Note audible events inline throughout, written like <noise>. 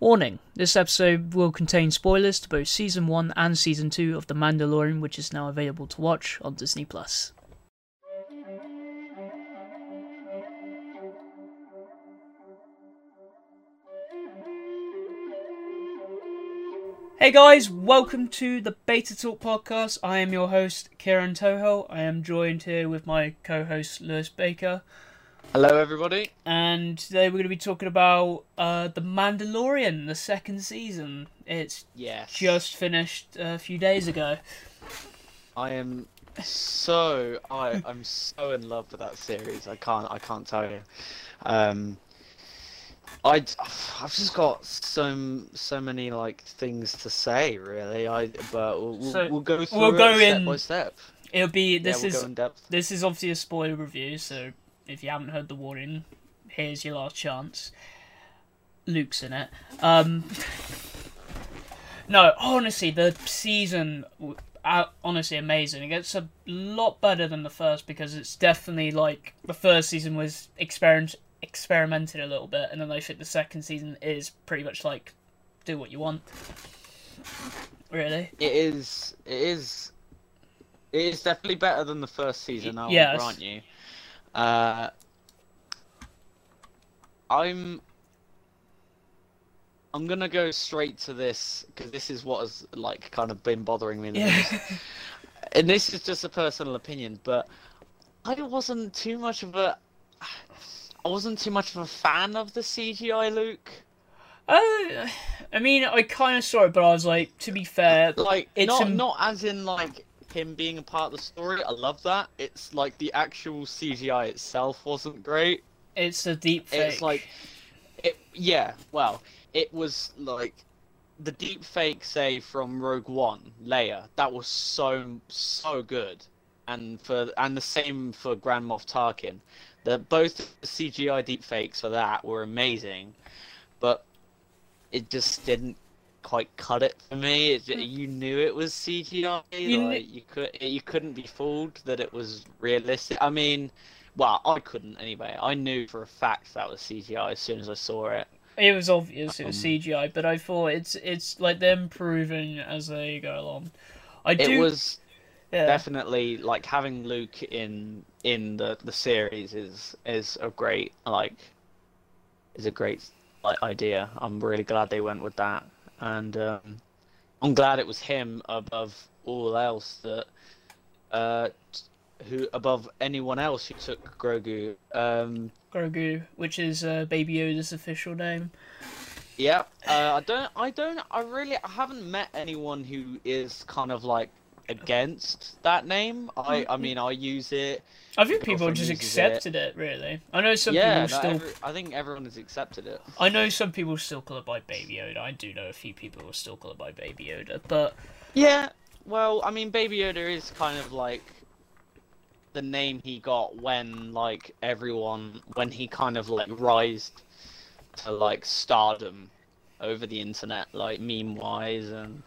Warning this episode will contain spoilers to both Season 1 and Season 2 of The Mandalorian, which is now available to watch on Disney. Plus. Hey guys, welcome to the Betatalk podcast. I am your host, Kieron Toho. I am joined here with my co host, Lewis Baker. Hello, everybody. And today we're going to be talking about uh, The Mandalorian, the second season. It's Yes. just finished a few days ago. I am so I I'm so in love with that series. I can't I can't tell you. Um, I I've just got so so many like things to say really. I but we'll, we'll, So, we'll go through we'll go it step in- by step. It'll be this yeah, we'll is go in depth. this is obviously a spoiler review, so if you haven't heard the warning, here's your last chance. Luke's in it. Um, <laughs> no, honestly, the season, uh, honestly, amazing. It gets a lot better than the first because it's definitely like the first season was experiment experimented a little bit, and then I think the second season is pretty much like do what you want. Really? It is it is it is definitely better than the first season. I'll Yes. grant you. Uh, I'm I'm gonna go straight to this because this is what has like kind of been bothering me. Yeah. <laughs> and this is just a personal opinion, but I wasn't too much of a I wasn't too much of a fan of the CGI Luke. Uh, I mean, I kind of saw it, but I was like, to be fair, Like It's not im- not as in like him being a part of the story. I love that. It's like the actual CGI itself wasn't great. it's a deep fake. It's like it yeah, well, it was like the deep fake say from Rogue One, Leia, that was so so good. And for and the same for Grand Moff Tarkin. The both CGI deep fakes for that were amazing. But it just didn't quite cut it for me. It, you knew it was CGI. You kn- like, you could you couldn't be fooled that it was realistic. I mean, well, I couldn't anyway. I knew for a fact that was CGI as soon as I saw it. it was obvious it was Um, CGI, but I thought it's it's like them improving as they go along. I do. It was yeah. definitely like having Luke in in the the series is is a great like is a great like idea. I'm really glad they went with that, and um, I'm glad it was him above all else that uh who above anyone else who took Grogu. Um, Grogu, which is uh, Baby Yoda's official name. yeah, uh, I don't, I don't, I really, I haven't met anyone who is kind of like against that name. I, I mean, I use it. I think people just uses it. accepted it. Really, I know some yeah, people still. every- I think everyone has accepted it. I know some people still call it by Baby Yoda. I do know a few people who still call it by Baby Yoda, but Yeah, well, I mean, Baby Yoda is kind of like the name he got when like everyone when he kind of like rised to like stardom over the internet, like meme wise and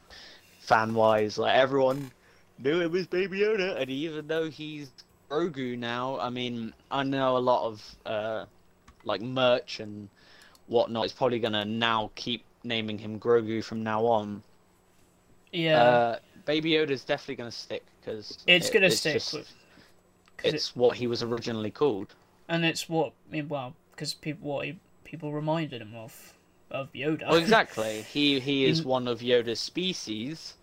fan wise. Like everyone knew it was Baby Yoda, and even though he's Grogu now, I mean, I know a lot of uh, like merch and whatnot is probably gonna now keep naming him Grogu from now on. yeah, Uh, Baby Yoda's definitely going to stick because it's gonna stick with. 'cause it- It's what he was originally called. and it's what I mean, well, because people what he, people reminded him of of Yoda. Well, exactly. <laughs> he he is one of Yoda's species,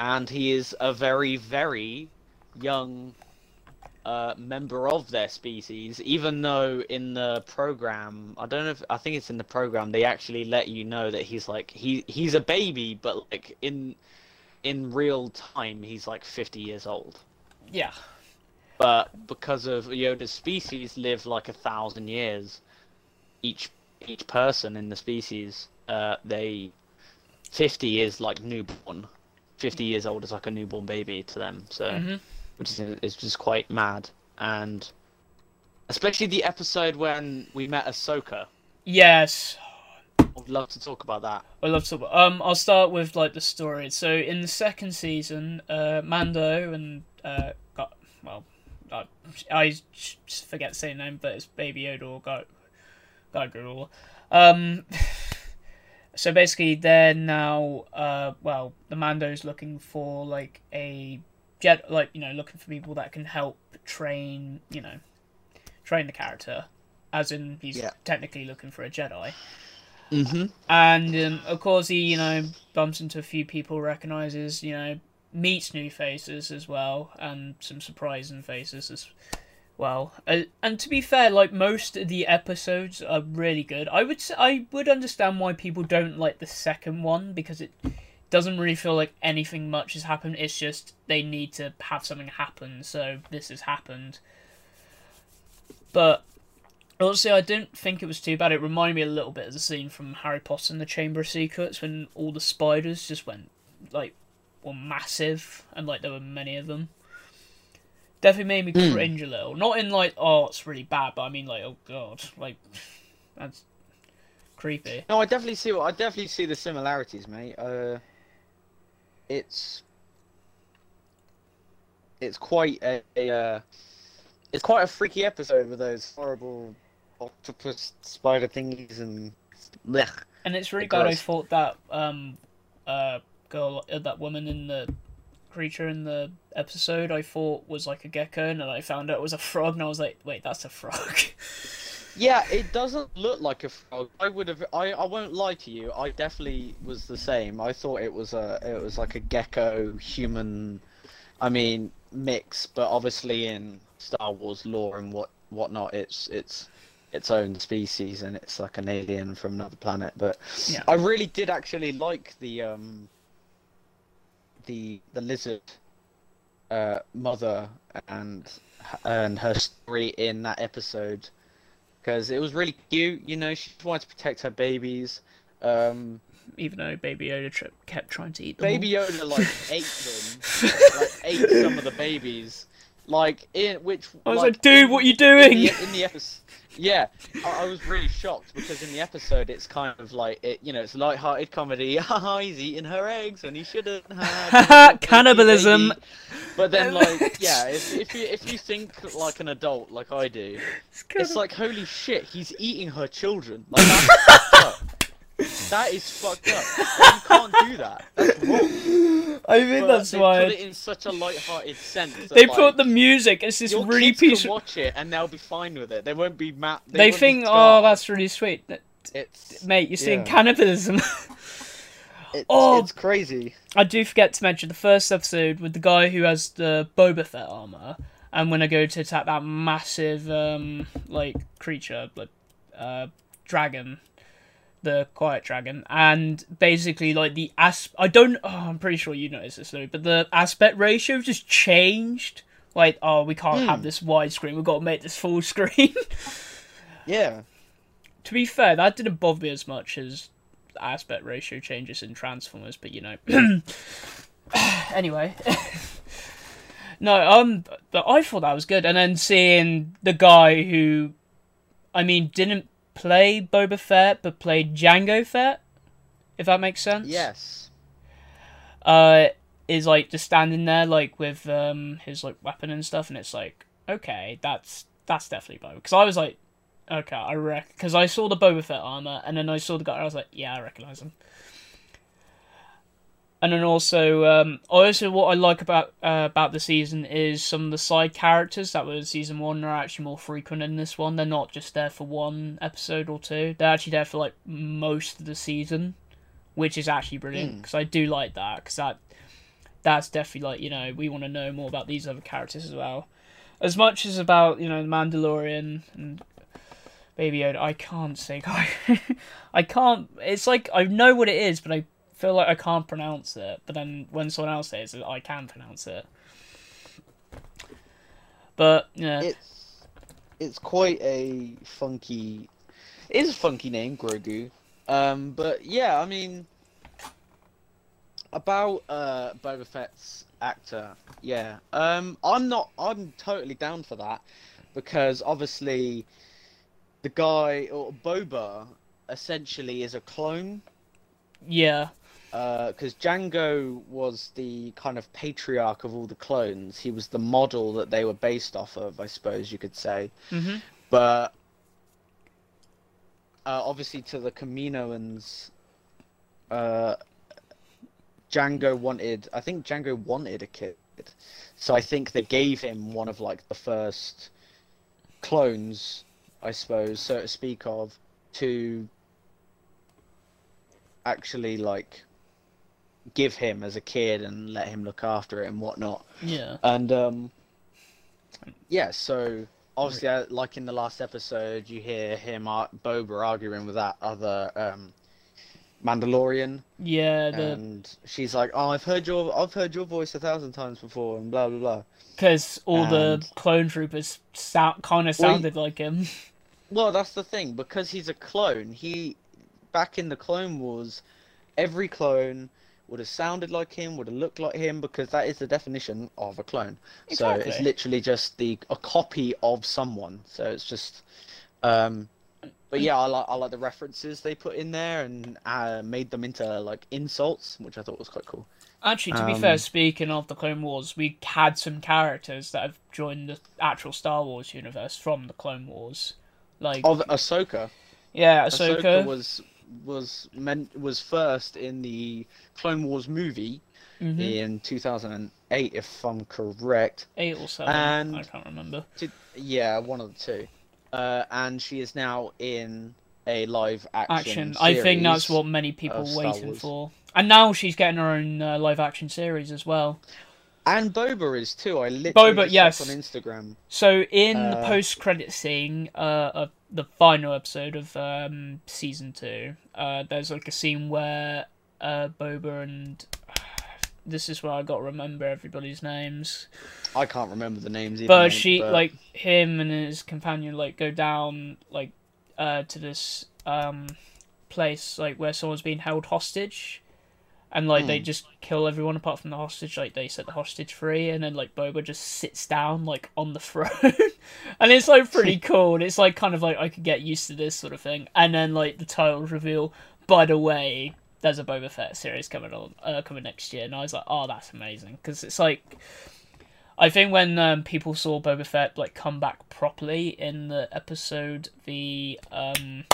and he is a very very young uh, member of their species. Even though in the program, I don't know if I think it's in the program they actually let you know that he's like he he's a baby, but like in in real time he's like fifty years old. yeah, but because of Yoda's species live like a thousand years, each each person in the species, uh, they fifty is like newborn, fifty years old is like a newborn baby to them. So, hmm which is is just quite mad, and especially the episode when we met Ahsoka. yes. I'd love to talk about that. I love to. Um, I'll start with like the story. So in the second season, uh, Mando and uh, got well, I, I forget to say the name, but it's Baby Yoda or Guy, Guy Girl. Um, <laughs> so basically they're now uh well the Mando's looking for like a jet like you know looking for people that can help train you know train the character as in he's Yeah. technically looking for a Jedi. Mm-hmm. And um, of course, he you know bumps into a few people, recognizes you know meets new faces as well, and some surprising faces as well. Uh, and to be fair, like most of the episodes are really good. I would say, I would understand why people don't like the second one because it doesn't really feel like anything much has happened. It's just they need to have something happen, so this has happened. But Honestly, I didn't think it was too bad. It reminded me a little bit of the scene from Harry Potter and the Chamber of Secrets when all the spiders just went like were massive and like there were many of them. Definitely made me Hmm. cringe a little. Not in like oh it's really bad, but I mean like oh god, like <laughs> that's creepy. No, I definitely see what I definitely see the similarities, mate. Uh, it's it's quite a, a uh, it's quite a freaky episode with those horrible octopus spider thingies and blech. And it's really It bad. I thought that um uh girl uh, that woman in the creature in the episode I thought was like a gecko and then I found out it was a frog and I was like, wait, that's a frog. <laughs> Yeah, it doesn't look like a frog. I would have. I, I won't lie to you. I definitely was the same. I thought it was a. It was like a gecko human. I mean mix, but obviously in Star Wars lore and what whatnot, it's it's its own species and it's like an alien from another planet. But Yeah. I really did actually like the um. The the lizard. Uh, mother and and her story in that episode because it was really cute. You know, she wanted to protect her babies. Um, Even though Baby Yoda tri- kept trying to eat them. all. Baby Yoda like <laughs> ate them, like ate some of the babies. Like in which I was like, like, dude, in- what are you in doing? the, in the episode. Yeah, I, I was really shocked because in the episode it's kind of like it, you know, it's light-hearted comedy. Haha, <laughs> he's eating her eggs and he shouldn't. Ha, Cannibalism. But then, like, yeah, if, if you if you think like an adult, like I do, it's like holy shit, he's eating her children. Like <laughs> that's fucked up. That is fucked up. You can't do that. That's wrong. I think But that's they why put it in such a light-hearted sense. they like, put the music. It's this your really kids can watch it and they'll be fine with it. They won't be mad. They, won't think, oh, that's really sweet, it's mate. You're seeing Yeah. cannibalism. <laughs> it's, Oh. it's crazy. I do forget to mention the first episode with the guy who has the Boba Fett armor, and when I go to attack that massive um like creature, like uh dragon, the quiet dragon, and basically like the as I don't oh, I'm pretty sure you noticed this though, but the aspect ratio just changed. Like oh we can't have Hmm. this widescreen, we've got to make this full <laughs> screen. Yeah. to be fair, that didn't bother me as much as aspect ratio changes in Transformers, but you know. <clears throat> anyway. <laughs> no, um, but I thought that was good, and then seeing the guy who, I mean, didn't play Boba Fett but played Jango Fett, if that makes sense. Yes. Uh, is like just standing there like with um his like weapon and stuff, and it's like okay, that's that's definitely Boba. Because I was like, okay, I rec because I saw the Boba Fett armor, and then I saw the guy, I was like, yeah, I recognize him. And then also, um, also what I like about uh, about the season is some of the side characters that were in season one are actually more frequent in this one. They're not just there for one episode or two. They're actually there for like most of the season, which is actually brilliant Mm. because I do like that because that that's definitely like you know we want to know more about these other characters as well, as much as about you know the Mandalorian and Baby Yoda. I can't say <laughs> I can't. It's like I know what it is, but I feel like I can't pronounce it. But then when someone else says it, I can pronounce it. But yeah, It's it's quite a funky. It is a funky name, Grogu. Um, but yeah, I mean, about uh Boba Fett's actor, yeah. Um, I'm not. I'm totally down for that because obviously, the guy or Boba essentially is a clone. yeah, because Jango was the kind of patriarch of all the clones. He was the model that they were based off of, I suppose you could say. hmm But uh, obviously, to the Kaminoans, uh, Jango wanted. I think Jango wanted a kid, so I think they gave him one of like the first clones, I suppose, so to speak of, to actually like give him as a kid and let him look after it and whatnot. Yeah. And um, yeah, so obviously, uh, like in the last episode, you hear him, uh, Boba, arguing with that other um, Mandalorian, Yeah, the and she's like, "Oh, I've heard your, I've heard your voice a thousand times before," and blah blah blah. because all the clone troopers sound kind of Well, sounded like him. <laughs> Well, that's the thing because he's a clone. He back in the Clone Wars, every clone would have sounded like him, would have looked like him because that is the definition of a clone. Exactly. So it's literally just the a copy of someone. So it's just um but yeah, I like I like the references they put in there and uh, made them into like insults, which I thought was quite cool. Actually, to be fair, Um, speaking of the Clone Wars, we had some characters that have joined the actual Star Wars universe from the Clone Wars. Like, Of Ahsoka, yeah, Ahsoka Ahsoka. was was meant was first in the Clone Wars movie Mhm. in 2008, if I'm correct. Eight or seven. And- I can't remember. Did, yeah, one of the two. Uh, and she is now in a live action. Action. I think that's what many people waiting for. And now she's getting her own uh, live action series as well. And Boba is too. I literally Boba, yes. on Instagram. So in the Uh, post-credit scene uh, of the final episode of um, season two, uh, there's like a scene where uh, Boba and <sighs> this is where I got to remember everybody's names. I can't remember the names either. but she but- like him and his companion like go down like uh to this um place like where someone's being held hostage and like they Hmm. just kill everyone apart from the hostage like they set the hostage free and then like boba just sits down like on the <laughs> throne and it's like pretty <laughs> cool and it's like kind of like i could get used to this sort of thing and then like the titles reveal by the way there's a boba fett series coming on uh, coming next year and i was like oh that's amazing because it's like I think when um, people saw Boba Fett like come back properly in the episode, the um,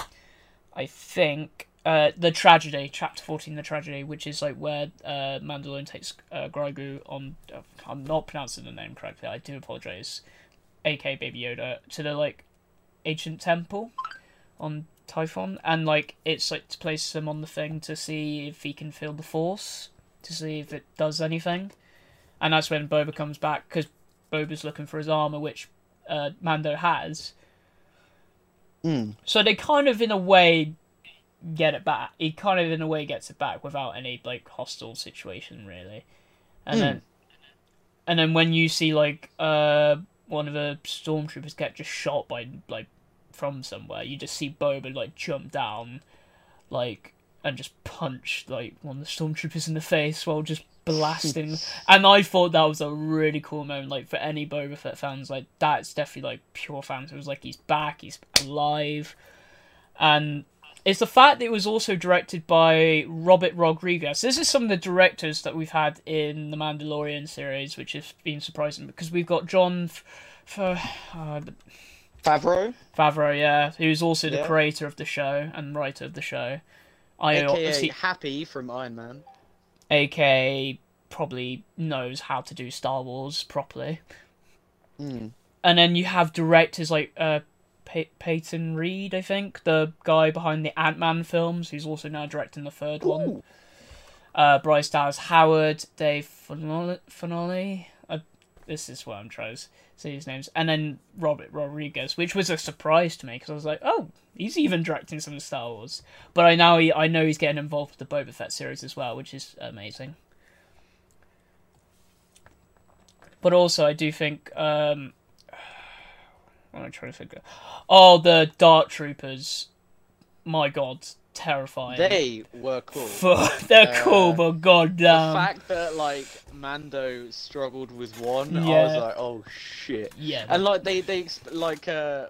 I think uh, the tragedy, chapter fourteen, the tragedy, which is like where uh, Mandalorian takes uh, Grogu on. Uh, I'm not pronouncing the name correctly. I do apologize. A.K. Baby Yoda to the like ancient temple on Tython, and like it's like to place him on the thing to see if he can feel the Force, to see if it does anything and that's when Boba comes back because Boba's looking for his armor, which uh, Mando has. Hmm. So they kind of, in a way, get it back. He kind of, in a way, gets it back without any like hostile situation, really. And Hmm. then, and then when you see like uh one of the stormtroopers get just shot by like from somewhere, you just see Boba like jump down, like and just punch like one of the stormtroopers in the face while just blasting. <laughs> and I thought that was a really cool moment. Like for any Boba Fett fans, like that's definitely like pure fans. It was like he's back, he's alive, and it's the fact that it was also directed by Robert Rodriguez. This is some of the directors that we've had in the Mandalorian series, which has been surprising because we've got Jon. For uh, Favreau, Favreau, yeah, who's also the Yeah. creator of the show and writer of the show. I aka Happy from Iron Man. aka probably knows how to do Star Wars properly. Hmm. And then you have directors like uh, Pey- Peyton Reed, I think, the guy behind the Ant Man films, who's also now directing the third one. Uh, Bryce Dallas Howard, Dave Filoni. Uh, this is what I'm trying to say his names. And then Robert Rodriguez, which was a surprise to me because I was like, oh, he's even directing some Star Wars. But I now he, I know he's getting involved with the Boba Fett series as well, which is amazing. But also, I do think. Um, what am I trying to figure? Oh, the Dark Troopers. My God, terrifying. They were cool. <laughs> They're Uh, cool, but god the fact that like Mando struggled with one, I was like, oh shit. yeah. And like they they like uh,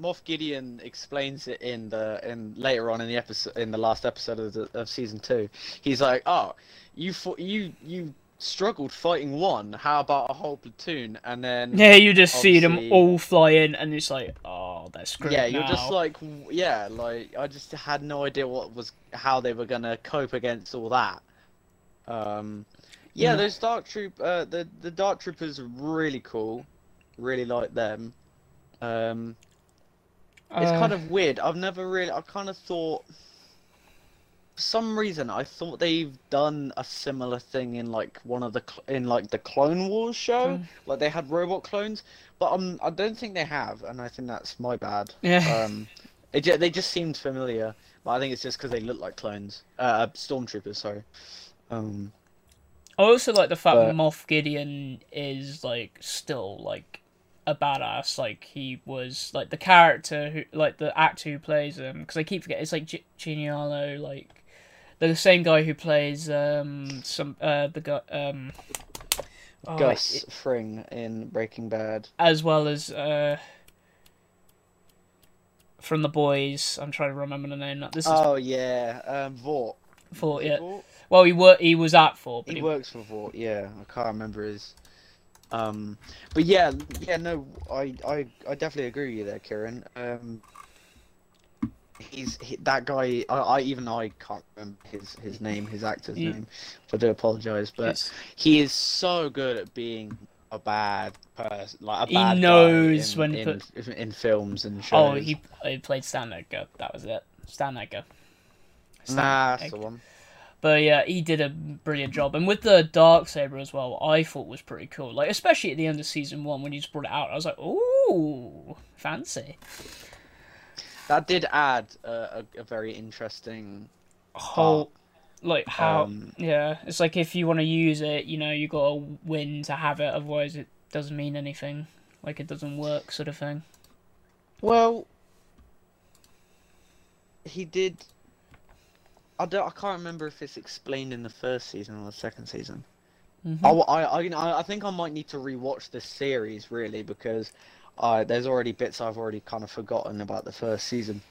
Moff Gideon explains it in the in later on in the episode in the last episode of the, of season two. He's like, oh, you you you struggled fighting one. How about a whole platoon? And then Yeah, you just see them all fly in, and it's like, oh, they're screwed yeah, you're just like yeah, like I just had no idea what was how they were gonna cope against all that. Um, yeah, Mm. those dark troop, uh, the the dark troopers are really cool. Really like them. Um, it's Uh, kind of weird. I've never really. I kind of thought. For some reason, I thought they've done a similar thing in like one of the cl- in like the Clone Wars show, Mm. like they had robot clones, but um, I don't think they have, and I think that's my bad. yeah. Um, it they just seemed familiar, but I think it's just because they look like clones, uh, stormtroopers. Sorry. Um, I also like the fact but- that Moff Gideon is like still like a badass. Like he was like the character who, like the actor who plays him. Because I keep forgetting it's like G- Genialo, like the same guy who plays um some uh the guy um. oh, Gus it- Fring in Breaking Bad. as well as uh. From the boys, I'm trying to remember the name. This is Oh yeah, um, Vought. for yeah. Vought? Well, he were he was at but He he, works for Vought, yeah. I can't remember his. Um, but yeah, yeah, no, I, I, I definitely agree with you there, Kieron. Um, he's he, that guy. I, I even I can't remember his his name, his actor's Yeah. name. So I do apologize, but it's- he is so good at being a bad person, like a He bad guy knows in, when in, put- in films and oh, shows. oh he he played Stan Edgar. That was it. Stan Edgar. Stan nah, that's Edgar. the one. But yeah, he did a brilliant job, and with the dark saber as well, I thought was pretty cool. Like especially at the end of season one when you just brought it out, I was like, "Ooh, fancy!" That did add uh, a, a very interesting. Whole, like how, Um, yeah, it's like if you want to use it, you know, you got to win to have it. Otherwise, it doesn't mean anything. Like it doesn't work, sort of thing. Well, he did. I don't. I can't remember if it's explained in the first season or the second season. Mhm. I, I, I, I think I might need to rewatch this series really because uh, there's already bits I've already kind of forgotten about the first season.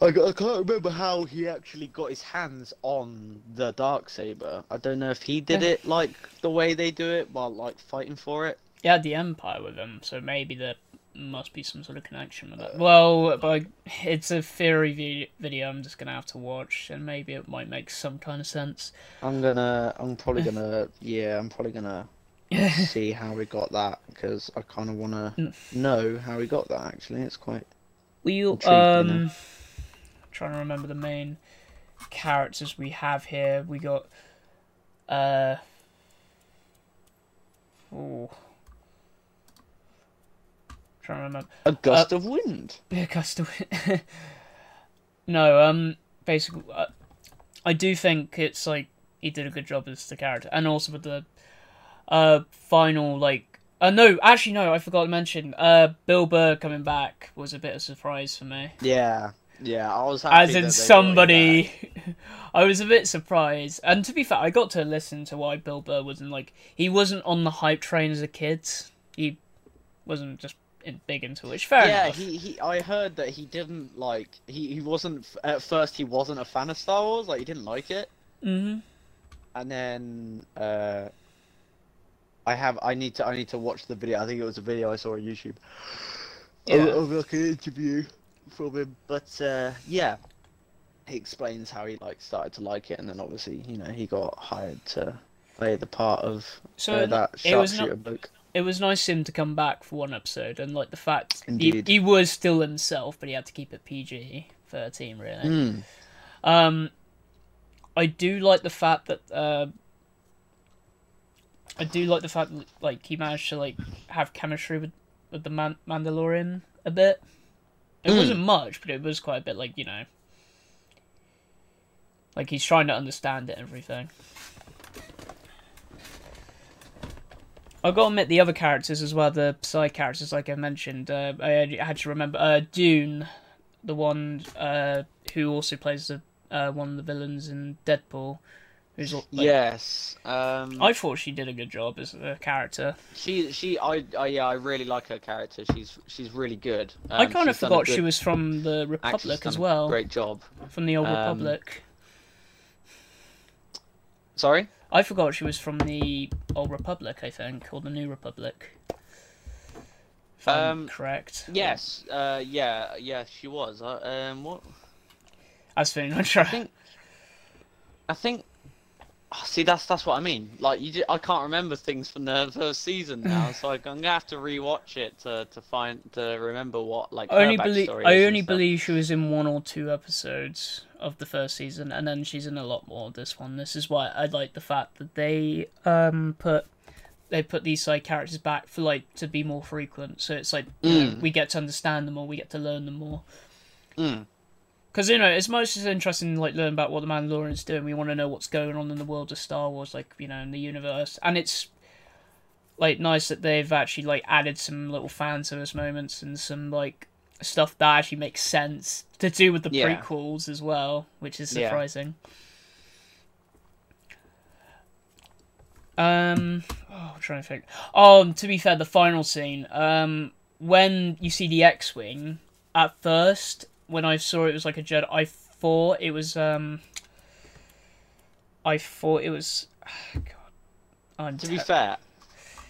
I, I can't remember how he actually got his hands on the dark saber. I don't know if he did it like the way they do it while like fighting for it. He had the Empire with him, so maybe there must be some sort of connection with that. Well, but it's a theory vi- video I'm just gonna have to watch, and maybe it might make some kind of sense. I'm gonna. I'm probably <laughs> gonna. Yeah, I'm probably gonna <laughs> see how we got that because I kind of want to Mm. know how we got that. Actually, it's quite. We um, trying to remember the main characters we have here. We got uh, oh, trying to remember. A gust of wind. <laughs> Yeah, custom. <laughs> no, um, basically, uh, I do think it's like he did a good job as the character, and also with the uh final like. Uh, no, actually, no. I forgot to mention. Uh, Bill Burr coming back was a bit of a surprise for me. Yeah, yeah. I was happy As in they brought him somebody. <laughs> I was a bit surprised. And to be fair, I got to listen to why Bill Burr wasn't like he wasn't on the hype train as a kid. He wasn't just in, big into it. Which fair yeah, enough. he, he. I heard that he didn't like. He, he wasn't at first. He wasn't a fan of Star Wars. Like he didn't like it. hmm And then uh, I have. I need to. I need to watch the video. I think it was a video I saw on YouTube. Yeah. Of, like an interview from him. But uh, yeah, he explains how he like started to like it, and then obviously you know he got hired to play the part of So uh, that sharpshooter bloke. It was nice him to come back for one episode, and like the fact he, he was still himself, but he had to keep it PG thirteen. Really. Mm. Um, I do like the fact that uh, I do like the fact that like he managed to like have chemistry with with the Man- Mandalorian a bit. It Mm. wasn't much, but it was quite a bit. Like you know, like he's trying to understand it and everything. I've gotta admit the other characters as well, the side characters, like I mentioned. Uh, I had to remember uh, Dune, the one uh, who also plays the uh, one of the villains in Deadpool. Who's like, yes. Um, I thought she did a good job as a character. She she I, I yeah I really like her character. She's she's really good. I Um, kind of she's done a forgot she was from the Republic as well, Great job. from the old Um, Republic. Sorry. I forgot she was from the Old Republic, I think, or the New Republic. If I'm Um, correct. Yes, uh, yeah, yeah, she was. Uh, um, what? I was feeling <laughs> unsure. I think. I think. Oh, see, that's that's what I mean. Like you, ju- I can't remember things from the first season now, <sighs> so I'm gonna have to rewatch it to to find to remember what like. I only believe I only believe she was in one or two episodes of the first season, and then she's in a lot more of this one. This is why I like the fact that they um put they put these side characters back for like to be more frequent. So it's like you know, Mm. we get to understand them more, we get to learn them more. Mm. Because you know, as much as interesting like learn about what the Mandalorian's doing, we want to know what's going on in the world of Star Wars, like you know, in the universe, and it's like nice that they've actually like added some little fan service moments and some like stuff that actually makes sense to do with the Yeah. prequels as well, which is Yeah. surprising. Um, oh, I'm trying to think. Oh, to be fair, the final scene. Um, when you see the X-wing, at first, when I saw it was like a Jedi, I thought it was um. I thought it was. <sighs> God, I'm To be fair,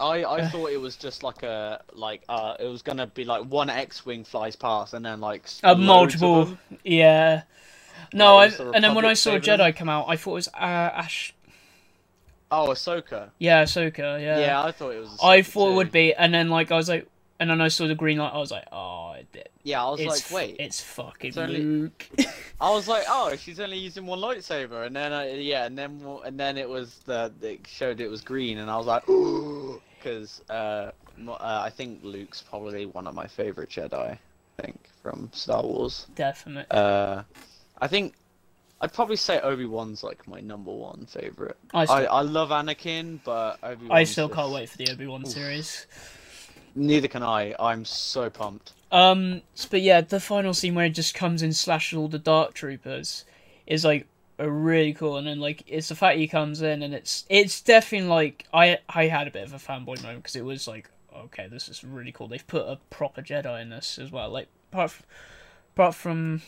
I I thought it was just like a like uh it was gonna be like one X-wing flies past and then like Uh, multiple, yeah. No, Like, I, the and then when I saw a saving them? Jedi come out, I thought it was uh, Ash. Oh, Ahsoka. Yeah, Ahsoka. Yeah. Yeah, I thought it was. I Ahsoka thought it would be, and then like I was like, and then I saw the green light. I was like, oh, it, Yeah, I was like, wait. it's fucking it's only- Luke. <laughs> I was like, <laughs> oh, she's only using one lightsaber, and then I, yeah, and then and then it was the it showed it was green, and I was like, <gasps> ooh, because uh, uh, I think Luke's probably one of my favorite Jedi. I think from Star Wars. Definitely. Uh, I think I'd probably say Obi Wan's like my number one favorite. I I, still, I love Anakin, but Obi Wan. I still can't wait for the Obi Wan series. Neither can I. I'm so pumped. Um, but yeah, the final scene where it just comes in, slashes all the Dark Troopers, is like a really cool. And then like it's the fact he comes in, and it's it's definitely like I I had a bit of a fanboy moment because it was like okay, this is really cool. They've put a proper Jedi in this as well. Like apart from, apart from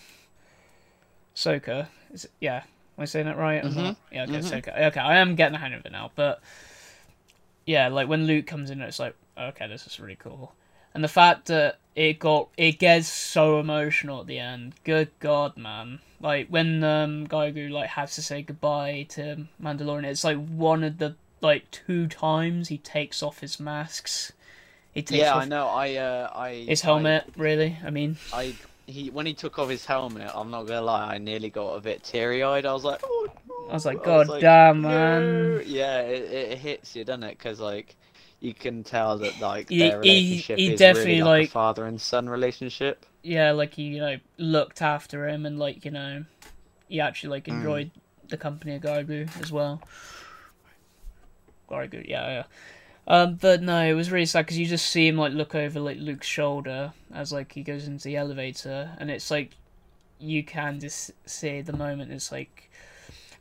Soka, is it, yeah, am I saying that right? not? Yeah, okay, mhm. Ahsoka. Okay, I am getting the hang of it now, but yeah, like when Luke comes in, it's like okay, this is really cool. And the fact that it got it gets so emotional at the end. Good God, man! Like when um Gaigu like has to say goodbye to Mandalorian, it's like one of the like two times he takes off his masks. He takes Yeah, off I know. I uh, I his I- helmet. Really, I mean, I he when he took off his helmet, I'm not gonna lie, I nearly got a bit teary eyed. I was like, oh, I was like, God was damn, "No." man. Yeah, it, it hits you, doesn't it? Because like you can tell that like He- their he- relationship he is definitely, really like, like- a father and son relationship. Yeah, like he you know looked after him and like you know he actually like Mm. enjoyed the company of Gaigu as well. Gaigu, yeah, yeah. Um, but no, it was really sad because you just see him like look over like Luke's shoulder as like he goes into the elevator, and it's like you can just see the moment. It's like,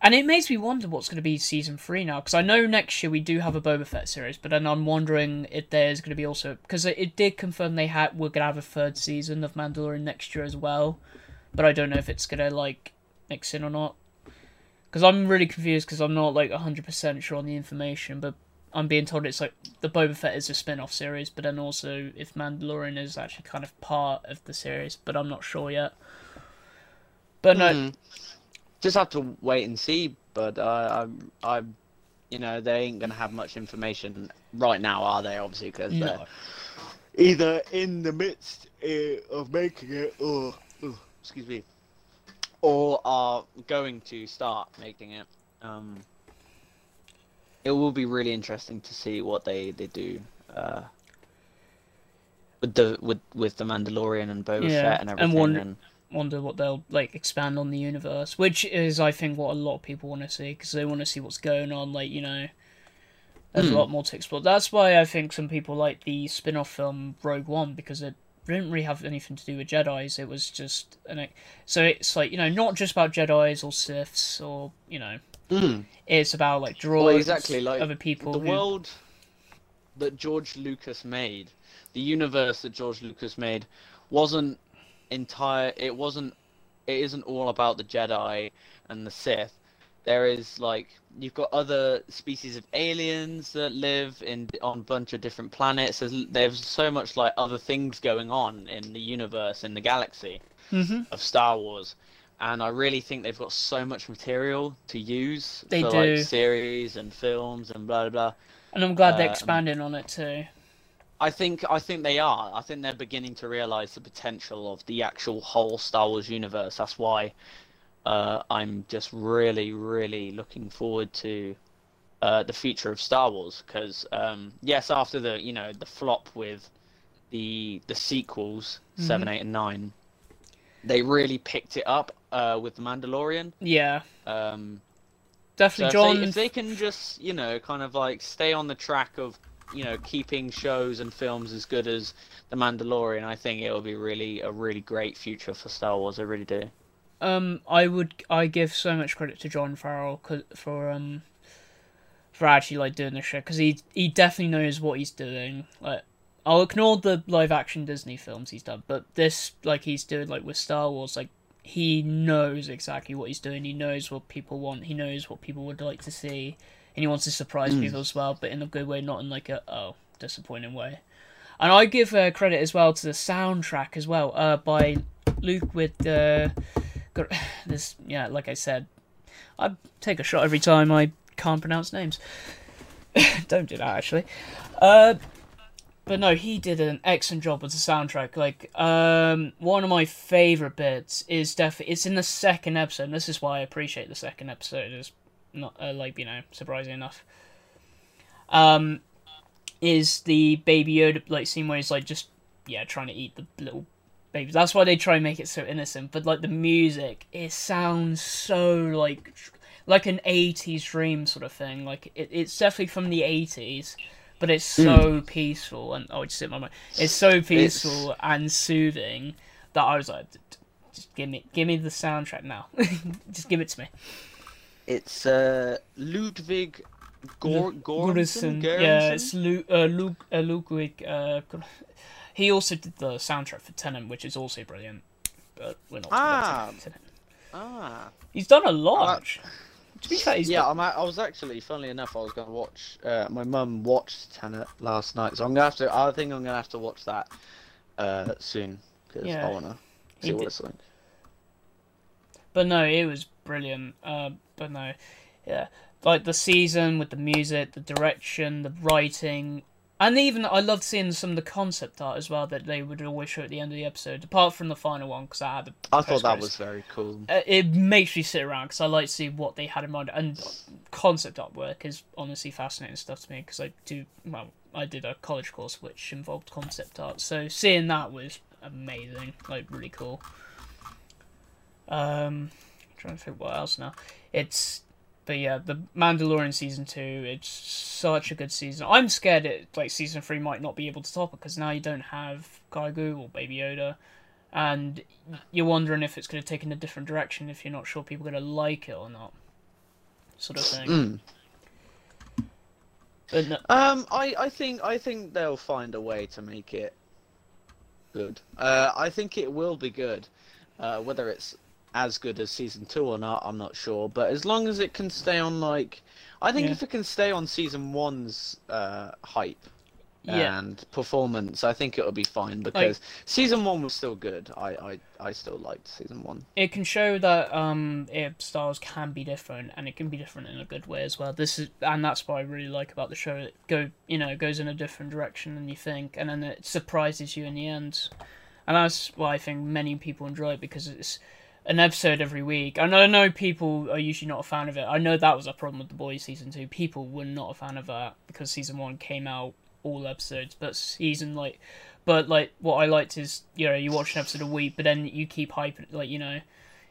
and it makes me wonder what's going to be season three now because I know next year we do have a Boba Fett series, but then I'm wondering if there's going to be also because it, it did confirm they had we're going to have a third season of Mandalorian next year as well, but I don't know if it's going to like mix in or not. Because I'm really confused because I'm not like 100% sure on the information, but I'm being told it's like the Boba Fett is a spin off series, but then also if Mandalorian is actually kind of part of the series, but I'm not sure yet. But no, Hmm. Just have to wait and see. But uh, I'm, I'm, you know, they ain't gonna have much information right now, are they? Obviously, because they're either in the midst uh, of making it, or oh, excuse me, or are going to start making it. Um, it will be really interesting to see what they they do uh, with the with with the Mandalorian and Boba Yeah, Fett and and everything. wonder- and- wonder what they'll like expand on the universe, which is I think what a lot of people want to see because they want to see what's going on. Like you know, there's Hmm. a lot more to explore. That's why I think some people like the spin-off film Rogue One because it didn't really have anything to do with Jedi's. It was just an so it's like you know not just about Jedi's or Siths or you know Mm. it's about like droids, Well, exactly, like, other people. the who, world that George Lucas made, the universe that George Lucas made, wasn't entire. It wasn't. It isn't all about the Jedi and the Sith. there is like you've got other species of aliens that live in on a bunch of different planets. There's, there's so much like other things going on in the universe in the galaxy hmm of Star Wars. And I really think they've got so much material to use They for do. like series and films and blah blah blah. And I'm glad they're Um, expanding on it too. I think I think they are. I think they're beginning to realize the potential of the actual whole Star Wars universe. That's why uh, I'm just really, really looking forward to uh, the future of Star Wars. Because um, yes, after the you know the flop with the the sequels seven, eight, and nine, they really picked it up uh, with the Mandalorian. Yeah, Um, so definitely. if, John, they, if they can just, you know, kind of like stay on the track of, you know, keeping shows and films as good as The Mandalorian, I think it will be really a really great future for Star Wars. I really do. um, I would I give so much credit to Jon Favreau for um for actually like doing this show because he he definitely knows what he's doing. Like I'll ignore the live action Disney films he's done, but this like he's doing like with Star Wars, like he knows exactly what he's doing. He knows what people want. He knows what people would like to see, and he wants to surprise Mm. people as well, but in a good way, not in like a oh disappointing way. And I give uh, credit as well to the soundtrack as well, uh, by Luke with uh, <sighs> this. Yeah, like I said, I take a shot every time I can't pronounce names. <laughs> Don't do that actually. Uh, but no, he did an excellent job with the soundtrack. Like, um, one of my favorite bits is definitely it's in the second episode. And this is why I appreciate the second episode. Is not uh, like you know surprising enough. Um, is the baby Yoda like scene where he's like just yeah trying to eat the little babies. That's why they try and make it so innocent. But like the music, it sounds so like like an '80s dream sort of thing. Like it, it's definitely from the '80s, but it's so peaceful and oh, I just hit my mind. It's so peaceful and soothing that I was like, "D- d- just give me give me the soundtrack now. <laughs> just give it to me. It's uh, Ludwig Gor-. Yeah, it's Lu- uh, Luke uh, Ludwig. Uh, he also did the soundtrack for Tenet, which is also brilliant. But we're not. Ah. Tenet. Ah. He's done a lot. Uh, to be fair, he's yeah, done- I'm, I was actually, funnily enough, I was going to watch. Uh, my mum watched Tenet last night, so I'm gonna have to. I think I'm gonna have to watch that uh, soon because Yeah. I wanna He see what did- it's like. But no, it was brilliant. Uh, but no, yeah, like the season with the music, the direction, the writing, and even I loved seeing some of the concept art as well that they would always show at the end of the episode. Apart from the final one, because I had the I thought that was very cool. Uh, it makes me sit around because I like to see what they had in mind, and concept artwork is honestly fascinating stuff to me because I do well. I did a college course which involved concept art, so seeing that was amazing, like really cool. Um, trying to think what else now. It's but yeah, the Mandalorian season two. It's such a good season. I'm scared it like season three might not be able to top it because now you don't have Kaigu or Baby Yoda, and you're wondering if it's going to take in a different direction if you're not sure people are going to like it or not, sort of thing. Mm. But no, Um, I, I think I think they'll find a way to make it good. Uh, I think it will be good. Uh, whether it's as good as season two or not, I'm not sure. But as long as it can stay on like, I think Yeah. if it can stay on season one's uh, hype yeah, and performance, I think it'll be fine because season one was still good. I, I, I still liked season one. it can show that um, it, Wars can be different, and it can be different in a good way as well. This is, and that's what I really like about the show. It go, you know, goes in a different direction than you think, and then it surprises you in the end. And that's why I think many people enjoy it because it's an episode every week. And I know people are usually not a fan of it. I know that was a problem with the boys season two. People were not a fan of that because season one came out all episodes, but season like, but like what I liked is you know you watch an episode a week, but then you keep hyping like you know,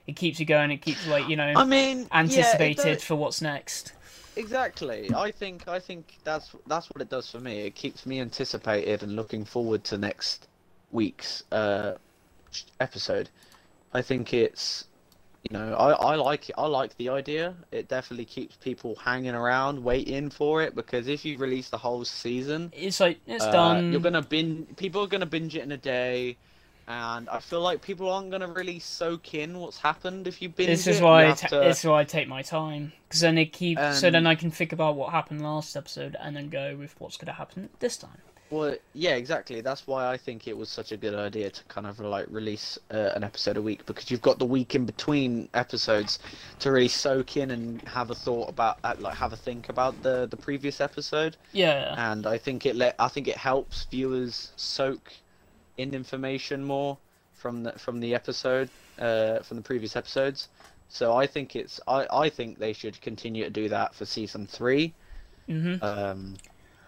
it keeps you going. It keeps like you know I mean, yeah, anticipated does- for what's next. Exactly. I think I think that's that's what it does for me. It keeps me anticipated and looking forward to next week's uh, episode. I think it's you know I, I like it. I like the idea. It definitely keeps people hanging around waiting for it because if you release the whole season, It's like it's uh, done. You're gonna bin. People are gonna binge it in a day. and I feel like people aren't gonna really soak in what's happened if you binge This is it. why You I have ta- to- this is why I take my time because then it keeps so then Um, I can think about what happened last episode and then go with what's gonna happen this time. Well, yeah, exactly. That's why I think it was such a good idea to kind of like release uh, an episode a week because you've got the week in between episodes to really soak in and have a thought about, uh, like, have a think about the the previous episode. Yeah, And I think it let, I think it helps viewers soak in information more from the from the episode, uh, from the previous episodes. So I think it's, I I think they should continue to do that for season three. hmm Um,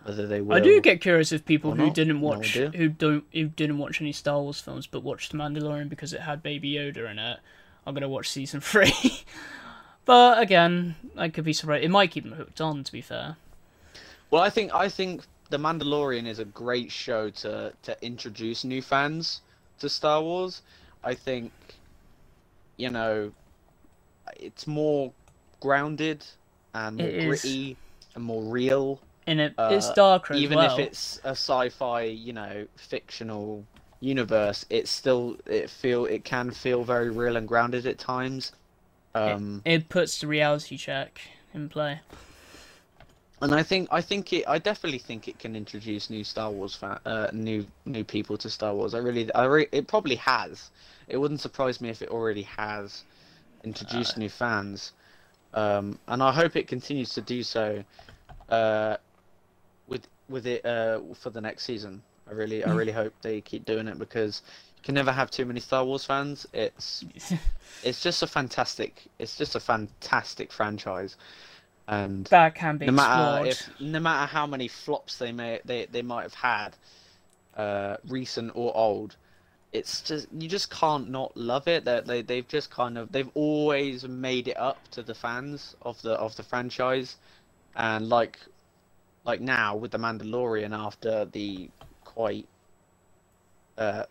whether they will. I do get curious if people who not, didn't watch idea. who don't who didn't watch any Star Wars films but watched The Mandalorian because it had Baby Yoda in it. are gonna watch season <laughs> three. but again, I could be surprised. It might keep them hooked on. To be fair. Well, I think I think The Mandalorian is a great show to to introduce new fans to Star Wars. I think, you know, it's more grounded and more It is. gritty and more real. And it, Uh, it's darker as Even well. if it's a sci-fi, you know, fictional universe, it's still it feel it can feel very real and grounded at times. Um, it puts the reality check in play. And I think I think it I definitely think it can introduce new Star Wars fan, uh, new new people to Star Wars. I really I re- it probably has. It wouldn't surprise me if it already has introduced Uh. new fans. Um, and I hope it continues to do so uh, with it uh, for the next season. I really I Mm. really hope they keep doing it because you can never have too many Star Wars fans. It's <laughs> it's just a fantastic it's just a fantastic franchise. And that can be no matter explored. if no matter how many flops they may they, they might have had uh recent or old it's just you just can't not love it that they they've just kind of they've always made it up to the fans of the of the franchise and like like now with the mandalorian after the quite uh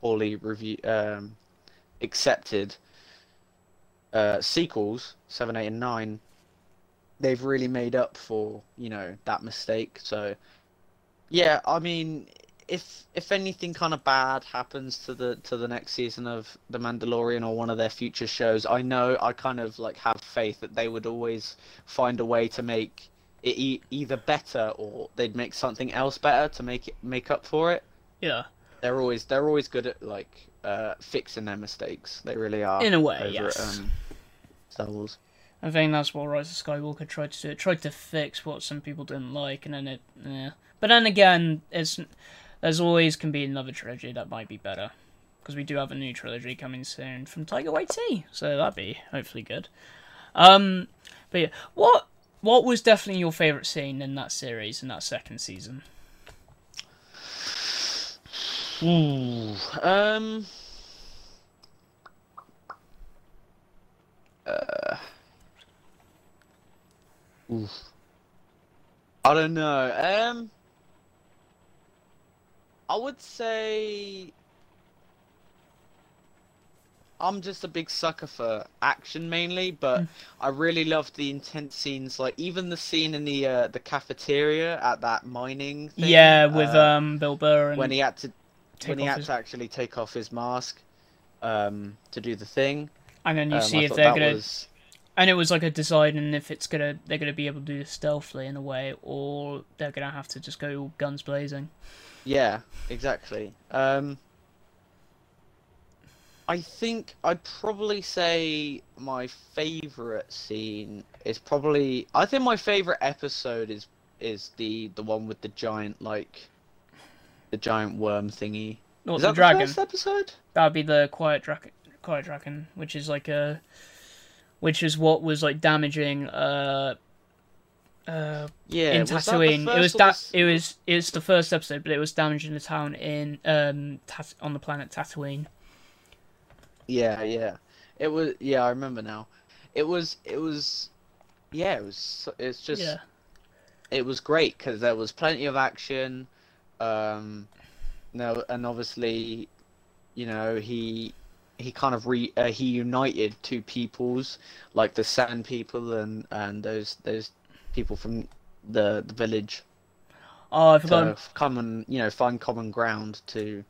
poorly review um accepted uh sequels 7 8 and 9 they've really made up for you know that mistake. So yeah i mean if if anything kind of bad happens to the to the next season of the mandalorian or one of their future shows i know i kind of like have faith that they would always find a way to make it e- either better or they'd make something else better to make it make up for it Yeah, they're always they're always good at like uh fixing their mistakes they really are in a way, yes. at, um, star wars I think that's what Rise of Skywalker tried to do. It tried to fix what some people didn't like, and then it, yeah. But then again, it's there's always can be another trilogy that might be better, because we do have a new trilogy coming soon from Taika Waititi, so that'd be hopefully good. Um, but yeah, what what was definitely your favorite scene in that series in that second season? Ooh, um. Uh. I don't know. Um. I would say. I'm just a big sucker for action mainly, but Mm. I really love the intense scenes, like even the scene in the uh, the cafeteria at that mining. Thing, yeah, with uh, um Bill Burr and when he had to when he had his- to actually take off his mask um, to do the thing. and then you Um, see I if they're gonna was And it was like a design, and if it's gonna, they're gonna be able to do this stealthily in a way, or they're gonna have to just go guns blazing. yeah, exactly. Um, I think I'd probably say my favorite scene is probably I think my favorite episode is is the the one with the giant like the giant worm thingy. Not is the that dragon. the first episode? That'd be the krayt dragon. Krayt dragon, which is like a, which is what was like damaging. Uh, uh, Yeah, in was that Tatooine. It was first or da- the It was. It's the first episode, but it was damaging the town in um Tat- on the planet Tatooine. Yeah, yeah. It was yeah, I remember now. It was it was yeah, it was it's just yeah. it was great cuz there was plenty of action um no and obviously you know, he he kind of re uh, he united two peoples like the sand people and and those those people from the the village Oh, I to come and you know find common ground to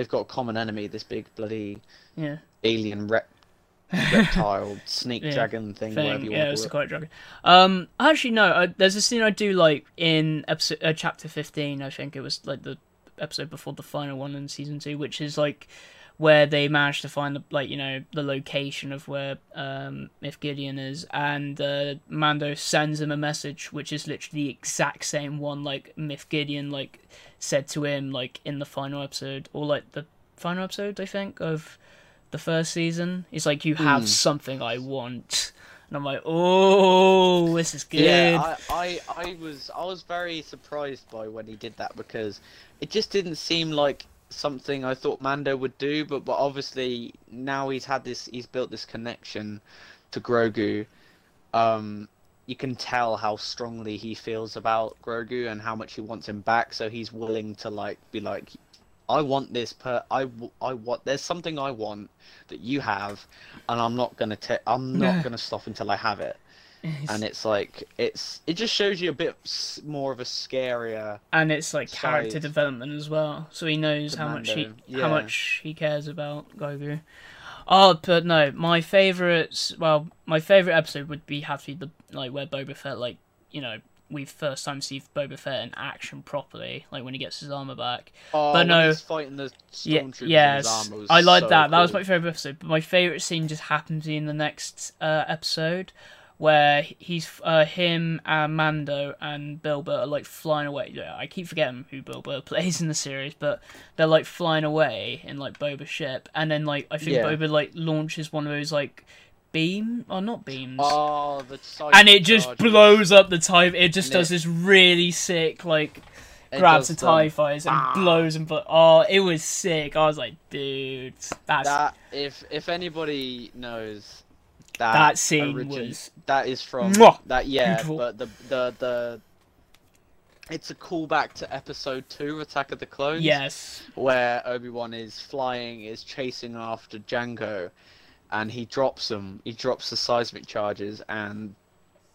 they've got a common enemy. This big bloody Yeah. alien rep- <laughs> reptile snake Yeah, dragon thing, whatever you Yeah, want it's to a call it. krayt dragon. Um, actually, no. I, there's a scene I do like in episode uh, chapter fifteen. I think it was like the episode before the final one in season two, which is like where they managed to find the like you know the location of where um Moff Gideon is, and uh, Mando sends him a message, which is literally the exact same one like Moff Gideon like said to him like in the final episode or like the final episode I think of the first season. It's like you have Hmm. something I want, and I'm like, oh, this is good. Yeah, I, I, I was I was very surprised by when he did that because it just didn't seem like something I thought Mando would do. But but obviously now he's had this, he's built this connection to Grogu. Um, you can tell how strongly he feels about Grogu and how much he wants him back. So he's willing to like be like, I want this per I, w- I want there's something I want that you have, and I'm not gonna te- I'm not gonna stop until I have it and it's like it's it just shows you a bit more of a scarier and it's like character side. development as well, so he knows how much he Mando, how much he cares about Grogu. Oh, but no, my favorites. Well, my favorite episode would be have to be the like where Boba Fett, like you know, we first time see Boba Fett in action properly, like when he gets his armor back. oh But no- he's fighting the Yeah, stormtroopers yes, his armor was I like so that. That was my favorite episode. But my favorite scene just happened to be in the next uh, episode, where he's uh, him and Mando and Bilbo are like flying away. Yeah, I keep forgetting who Bilbo <laughs> plays in the series, but they're like flying away in like Boba's ship, and then like I think Yeah. Boba like launches one of those like beam or not beams. oh the and it just charges. blows up the tie. It just And does it- this really sick, like It grabs the tie the- fighters and Ah. blows them. But oh, it was sick. I was like, dude, that's that if if anybody knows that That scene origin- was- that is from Mwah! that yeah Beautiful. but the the the it's a callback to episode two attack of the clones yes. where Obi-Wan is flying, is chasing after Jango, and he drops them. He drops the seismic charges, and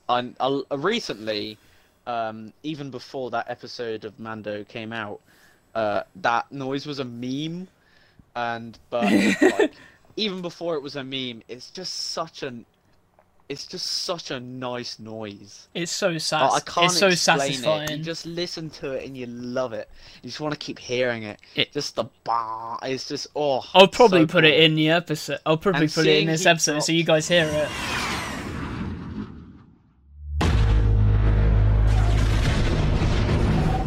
and uh, recently, um, even before that episode of Mando came out, uh, that noise was a meme, and but <laughs> like, even before it was a meme, it's just such an it's just such a nice noise. It's so sas- I can't It's so satisfying. it. You just listen to it and you love it. You just want to keep hearing it. It- Just the bah. It's just oh. I'll probably so put it in the episode. I'll probably And put it in this episode so you guys hear it.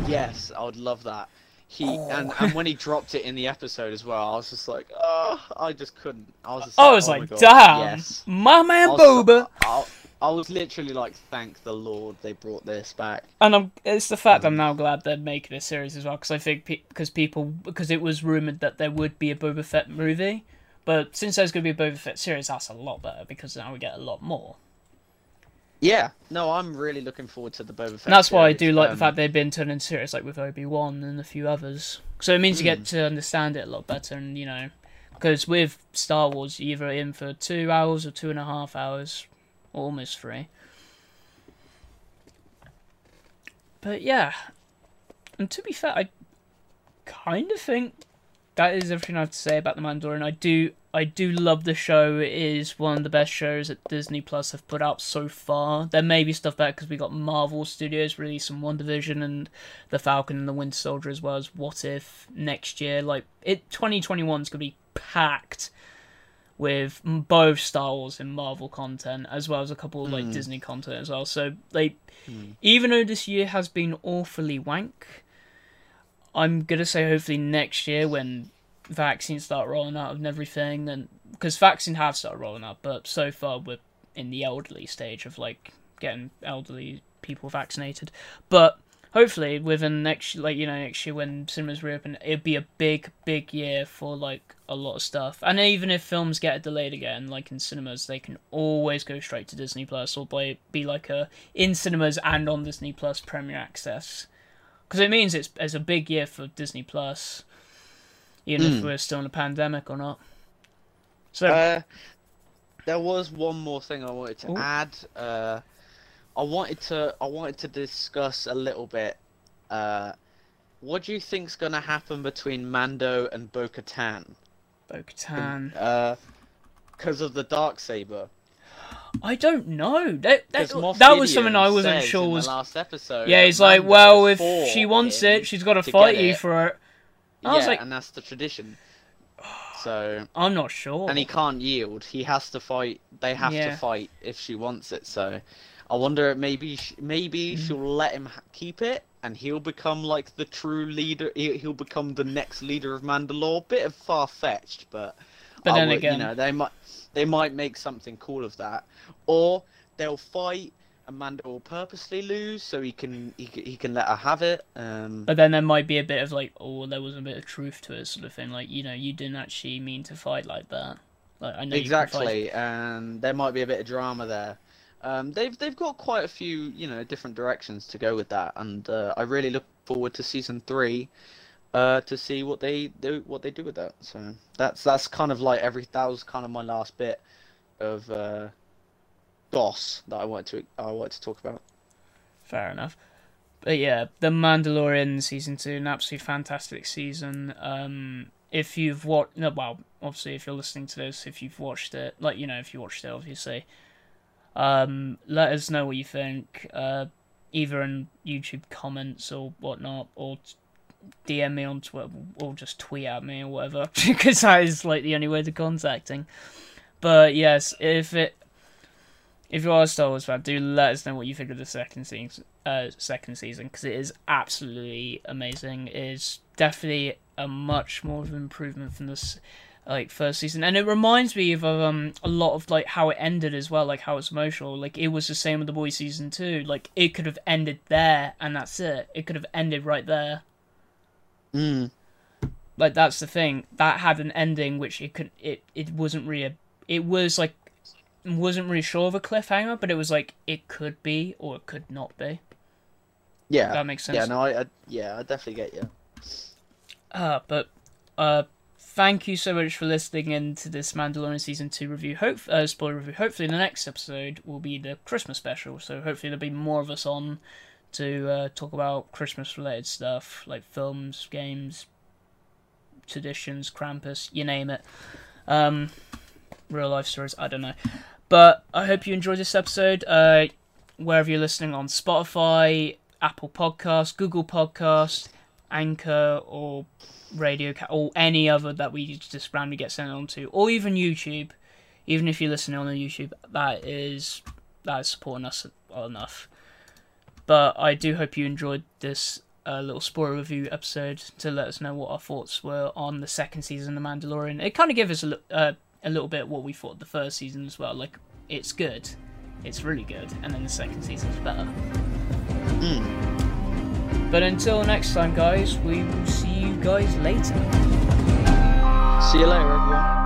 Yes, I would love that. He Oh. and and when he dropped it in the episode as well, I was just like, oh, I just couldn't. I was just I like, was oh like, God, damn, yes. my man I was Boba. I, I was literally like, thank the Lord they brought this back. And I'm, it's the fact Mm. I'm now glad they're making a series as well because I think because people because it was rumored that there would be a Boba Fett movie, but since there's going to be a Boba Fett series, that's a lot better because now we get a lot more. Yeah, no, I'm really looking forward to the Boba Fett. And that's why I do series. like the Um, fact they've been turned into series like with Obi Wan and a few others. So it means you Mm. get to understand it a lot better, and you know, because with Star Wars, you're either in for two hours or two and a half hours, or almost three. But yeah, and to be fair, I kind of think that is everything I have to say about the Mandalorian. I do, I do love the show. It is one of the best shows that Disney Plus have put out so far. There may be stuff better because we got Marvel Studios releasing WandaVision and the Falcon and the Winter Soldier as well as What If next year. Like it, 2021 is gonna be packed with both Star Wars and Marvel content as well as a couple of like Mm. Disney content as well. So like, Mm. even though this year has been awfully wank, I'm gonna say hopefully next year when vaccines start rolling out and everything, and because vaccine have started rolling out, but so far we're in the elderly stage of like getting elderly people vaccinated. But hopefully within next like you know next year when cinemas reopen, it'd be a big big year for like a lot of stuff. And even if films get delayed again, like in cinemas, they can always go straight to Disney Plus or by, be like a in cinemas and on Disney Plus Premier Access. Because it means it's, it's a big year for Disney Plus, even if Mm. we're still in a pandemic or not. So Uh, there was one more thing I wanted to Ooh. add. Uh, I wanted to I wanted to discuss a little bit uh, what do you think's gonna happen between Mando and Bo-Katan? Bo-Katan. Uh, because of the dark saber. I don't know. That that, that was something I wasn't sure in was. the last episode. Yeah, he's like, well, if she wants it, she's got to fight you it. for it. I yeah, was like- and that's the tradition. So, I'm not sure. and he can't yield. He has to fight. They have Yeah. to fight if she wants it. So, I wonder maybe sh- maybe Mm. she'll let him keep it, and he'll become like the true leader. he- He'll become the next leader of Mandalore. Bit of far fetched, but But I then would- again- you know, they might they might make something cool of that, or they'll fight. And Mando will purposely lose so he can he, can- he can let her have it. Um, But then there might be a bit of like, oh, there was a bit of truth to it, sort of thing. Like, you know, you didn't actually mean to fight like that. Like, I know you can fight- Exactly, and there might be a bit of drama there. Um, they've they've got quite a few you know different directions to go with that, and uh, I really look forward to season three uh, to see what they do what they do with that. So that's that's kind of like every that was kind of my last bit of uh, that I wanted to I wanted to talk about. Fair enough. But yeah, The Mandalorian season two, an absolutely fantastic season. Um, if you've watched, no, well, obviously, if you're listening to this, if you've watched it, like you know, if you watched it, obviously, um, let us know what you think, uh, either in YouTube comments or whatnot, or DM me on Twitter, or just tweet at me or whatever, <laughs> because that is like the only way to contacting. But yes, if it if you are a Star Wars fan, do let us know what you think of the second season. Uh, second season because it is absolutely amazing. It is definitely a much more of an improvement from this like first season, and it reminds me of um a lot of like how it ended as well, like how it's emotional. Like it was the same with the boys season two. Like it could have ended there, and that's it. It could have ended right there. Mm. Like that's the thing that had an ending which it could it it wasn't really a, it was like wasn't really sure of a cliffhanger, but it was like it could be or it could not be. Yeah, That makes sense. yeah, no, I, I yeah, I definitely get you. Uh, but uh, thank you so much for listening in to this Mandalorian season two review. Hope uh, spoiler review. Hopefully, the next episode will be the Christmas special. So hopefully, there'll be more of us on to uh, talk about Christmas related stuff like films, games, traditions, Krampus, you name it. Um, real life stories. I don't know. But I hope you enjoyed this episode. Uh, wherever you're listening on Spotify, Apple Podcast, Google Podcast, Anchor, or Radio Ca- or any other that we just randomly get sent onto, or even YouTube. Even if you're listening on YouTube, that is that is supporting us well enough. But I do hope you enjoyed this uh, little spoiler review episode to let us know what our thoughts were on the second season of The Mandalorian. It kind of gave us a, uh, a little bit what we thought the first season as well. Like it's good, it's really good, and then the second season's better. Mm. But until next time, guys, we will see you guys later. See you later, everyone.